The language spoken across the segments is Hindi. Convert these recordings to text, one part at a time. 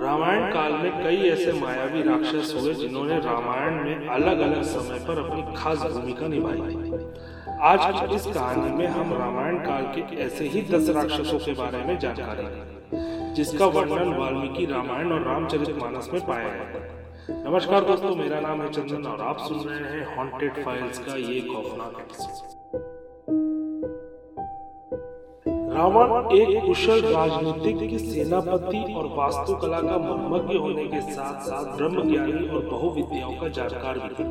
रामायण काल में कई ऐसे मायावी राक्षस हुए जिन्होंने रामायण में अलग अलग समय पर अपनी खास भूमिका निभाई। आज इस कहानी में हम रामायण काल के ऐसे ही दस राक्षसों के बारे में जानकारी जिसका वर्णन वाल्मीकि रामायण और रामचरित मानस में पाया गया नमस्कार दोस्तों, मेरा नाम है चंदन और आप सुन रहे हैं हॉन्टेड फाइल्स का ये खौफनाक एपिसोड रावण एक कुशल राजनीतिज्ञ सेनापति और वास्तुकला का मर्मज्ञ होने के साथ साथ ब्रह्म ज्ञानी और बहुविद्याओं का जानकार भी था।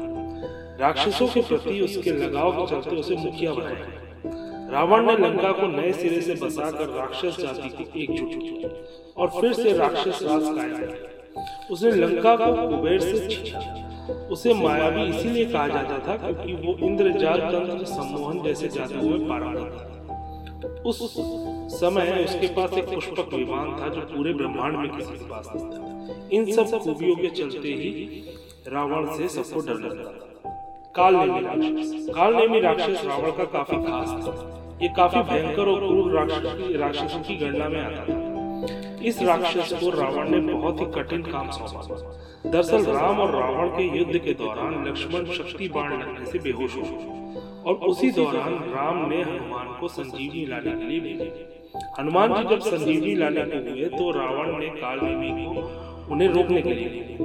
राक्षसों के प्रति उसके लगाव के चलते उसे मुखिया बनाया रावण ने लंका को नए सिरे से बसाकर राक्षस जाति को एकजुट किया और फिर से राक्षस राज कायम किया। उसने लंका को कुबेर से छीना उसे मायावी इसीलिए कहा जाता था क्योंकि वो इंद्रजाल तंत्र सम्मोहन जैसे जादुओं में पारंगत था। उस समय उसके पास एक पुष्पक विमान था जो पूरे ब्रह्मांड में किसी के पास नहीं था। इन सब खूबियों के चलते ही रावण से सबको डर लगता था काल नेमी राक्षस। काल नेमी राक्षस रावण का काफ़ी खास था। ये काफ़ी भयंकर और क्रूर राक्षसों की गणना में आता था। इस राक्षस को रावण ने बहुत ही कठिन काम सौंपा दरअसल राम और रावण के युद्ध के दौरान लक्ष्मण शक्ति बाण लगने से बेहोश हो और उसी दौरान राम ने हनुमान को संजीवनी लाने के लिए भेजा। हनुमान जी जब संजीवनी लाने को हुए तो रावण ने काल नेमी को उन्हें रोकने के लिए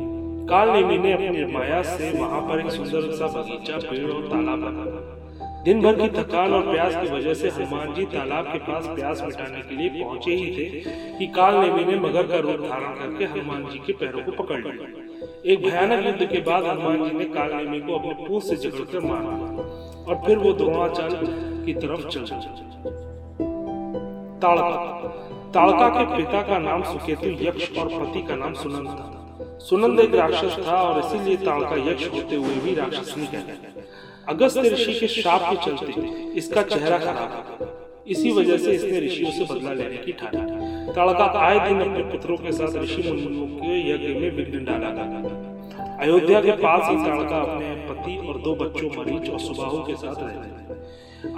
काल नेमी ने अपनी माया से वहाँ पर एक सुंदर सा बगीचा पेड़ और तालाब बना दिन भर की थकान और प्यास की वजह से हनुमान जी तालाब के पास प्यास मिटाने के लिए पहुँचे ही थे कि काल नेमी ने मगर का रूप धारण करके हनुमान जी के पैरों को पकड़ लिया। एक भयानक युद्ध के बाद हनुमान जी ने काल नेमी को अपने पूछ से जकड़कर मार दिया। और फिर वो द्रोणाचार्य की तरफ़ चल ताड़का ताड़का के पिता का नाम सुकेतु यक्ष और पति का नाम सुनंद था। सुनंद एक राक्षस था और इसीलिए ताड़का यक्ष होते हुए भी राक्षस नहीं कहते अगस्त ऋषि के शाप के चलते इसका चेहरा खराब इसी वजह से इसने ऋषियों से बदला लेने की ठानी ताड़का आए दिन अपने पुत्रों के साथ ऋषि मुनियों के यज्ञ में विघ्न डाला अयोध्या के पास ही ताड़का अपने पति और दो बच्चों मरीच और सुबाहु के साथ रहते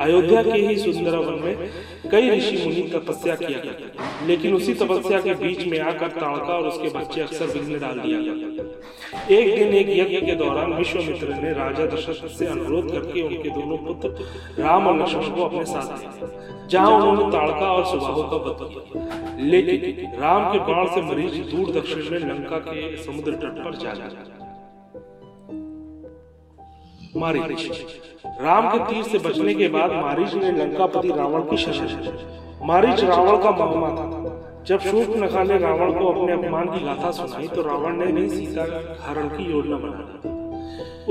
अयोध्या के ही सुंदर वन में कई ऋषि मुनि तपस्या किया करते लेकिन उसी तपस्या के बीच में आकर ताड़का और उसके बच्चे अक्सर विघ्न डाल दिया करते एक दिन एक यज्ञ के दौरान विश्वमित्र ने राजा दशरथ से अनुरोध करके उनके दोनों पुत्र राम और लक्ष्मण को अपने साथ दिया जहाँ उन्होंने ताड़का और सुबाहु का वध किया। लेकिन राम के बाण से मरीच दूर दक्षिण में लंका के समुद्र तट पर जा गया मारीच राम के तीर से बचने के बाद मारीच ने लंकापति रावण की शरण मारीच रावण का मामा था। जब शूट नखा ने रावण को अपने अपमान की गाथा सुनाई तो रावण ने भी सीता हरण की योजना बना दी।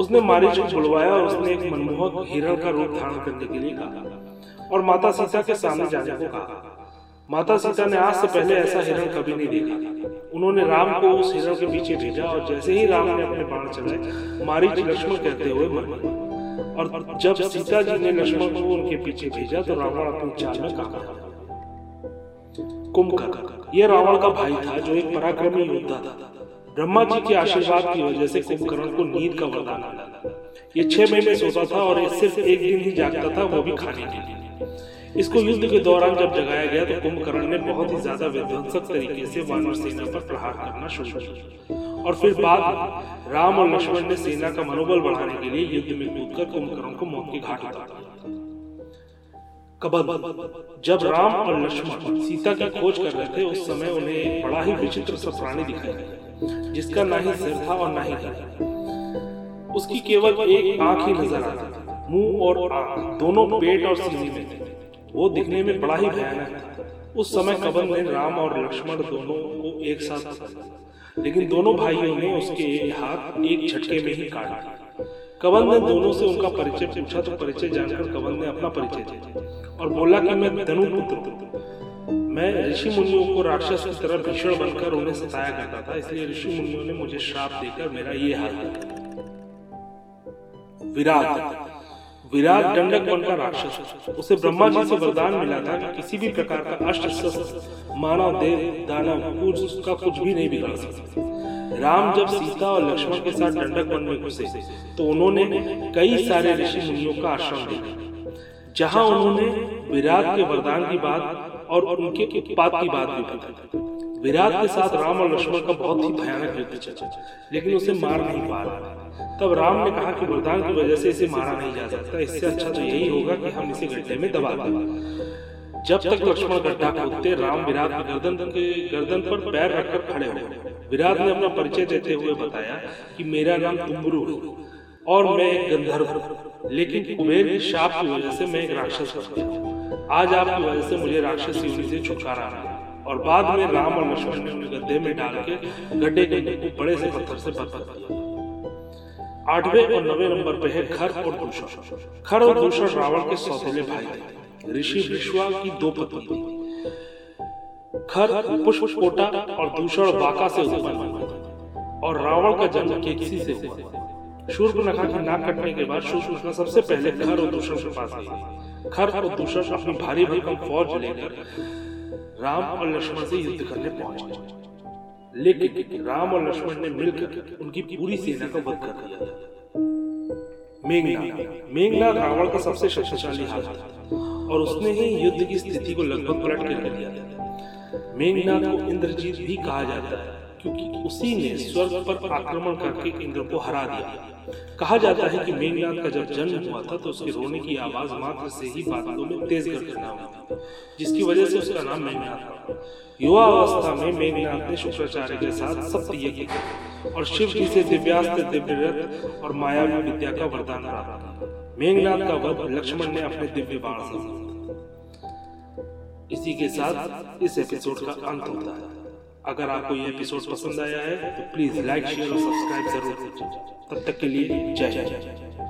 उसने मारीच को बुलवाया और उसने एक मनमोहक हिरण का रूप धारण करने के लिए कहा और माता सीता के सामने जाने को कहा। माता सीता ने आज से पहले ऐसा हिरण कभी नहीं देखा। उन्होंने राम को उस हिरण के पीछे भेजा और जैसे ही राम ने अपने बाण चलाए मारीच लक्ष्मण कहते हुए मर गए। और जब सीता जी ने लक्ष्मण को उनके पीछे भेजा तो रावण अपनी चाल में काका कुंभकर्ण ये रावण का भाई था जो एक पराक्रमी योद्धा था। ब्रह्मा जी के आशीर्वाद की वजह से कुंभकर्ण को नींद का वरदान मिला। ये छह महीने सोता था और सिर्फ़ एक दिन ही जागता था वो भी खाने के लिए। इसको युद्ध के दौरान जब जगाया गया तो कुंभकर्ण ने बहुत ही ज़्यादा विध्वंसक तरीके से वानर सेना पर प्रहार करना शुरू किया। और फिर बाद राम और लक्ष्मण ने सेना का मनोबल बढ़ाने के लिए युद्ध में कूदकर कुंभकर्ण को मौत के घाट उतारा कबद जब राम और लक्ष्मण सीता की खोज कर रहे थे, उस समय उन्हें बड़ा ही विचित्र सा प्राणी दिखाई दिया, जिसका ना ही सिर था और ना ही था उसकी केवल एक आँख ही नज़र आती मुँह और आँख, दोनों पेट और सीने में थे। वो दिखने में बड़ा ही भयानक था। उस समय कबन ने राम और लक्ष्मण दोनों को एक साथ लेकिन दोनों भाइयों ने उसके हाथ एक झटके में ही काट दिया। कवन ने दोनों से उनका परिचय पूछा तो परिचय जानकर कवन ने अपना परिचय दिया और बोला कि मैं धनु पुत्र मैं ऋषि मुनियों को राक्षस की तरह भीषण बनकर उन्हें सताया करता था, इसलिए ऋषि मुनियों ने मुझे श्राप देकर मेरा ये हाल किया विराट विराट दंडक बनकर राक्षस। उसे ब्रह्मा जी से वरदान मिला था कि किसी भी प्रकार का अष्ट मानव देव दानव कुछ का कुछ भी नहीं बिगाड़ सकता। राम जब सीता और लक्ष्मण के साथ दंडक वन में घुसे तो उन्होंने कई सारे ऋषि मुनियों का आश्रम देखा जहाँ उन्होंने विराट के वरदान की बात और उनके उत्पाद की बात भी बताई। विराट के साथ राम और लक्ष्मण का बहुत ही भयानक युद्ध चला लेकिन उसे मार नहीं पा रहा तब राम ने कहा कि वरदान की वजह से इसे मारा नहीं जा सकता, इससे अच्छा तो यही होगा कि हम इसे गड्ढे में दबा दें। जब तक लक्ष्मण गड्ढा खोदते, राम विराट के गर्दन के गर्दन पर पैर रखकर खड़े हो विराट ने अपना परिचय देते हुए बताया कि मेरा नाम तुम्बरू है और मैं एक गंधर्व हूँ, लेकिन कुबेर की शाप की वजह से मैं एक राक्षस गया आज आपकी वजह से मुझे राक्षस योनि से छुटकारा मिला। और बाद में राम और लक्ष्मण ने उन्हें गड्ढे में डाल के गड्ढे के बड़े से पत्थर से बदल दिया आठवें और नवे नंबर पे है खर और दूषण। खर और दूषण रावण के सौतेले भाई थे। ऋषि विश्वा की दो पत्नी। थी खर पुष्प कोटा और दूषण बाका से उत्पन्न हुआ और रावण का जन्म केकसी से हुआ। शूर्प नखा की नाक कटने के बाद शूर्पनखा सबसे पहले खर और दूषण के पास गई खर और दूषण अपनी भारी भरकम फौज लेकर राम और लक्ष्मण से युद्ध करने पहुँचे लेकिन राम और लक्ष्मण ने मिलकर उनकी पूरी सेना का वध कर दिया। रावण का सबसे शक्तिशाली हाथ था और उसने ही युद्ध की स्थिति को लगभग पलट कर दिया। था मेघनाथ को इंद्रजीत भी कहा जाता है, क्योंकि उसी ने स्वर्ग पर आक्रमण करके इंद्र को हरा दिया। कहा जाता है कि मेघनाथ का जब जन्म हुआ था तो उसके रोने की आवाज़ मात्र से ही बादलों में तेज कर देना हुआ जिसकी वजह से उसका नाम मेघनाथ था। युवा अवस्था में मेघनाथ ने शुक्राचार्य के साथ सत्य यज्ञ किया और शिव जी से दिव्यास्त्र दिव्य रथ और मायावी विद्या का वरदान प्राप्त किया। मेघनाथ का वध लक्ष्मण ने अपने दिव्य बाण से इसी के साथ इस एपिसोड का अंत होता है। अगर आपको ये एपिसोड पसंद आया है तो प्लीज़ लाइक शेयर और सब्सक्राइब ज़रूर कीजिए। तब तक के लिए जय जय जय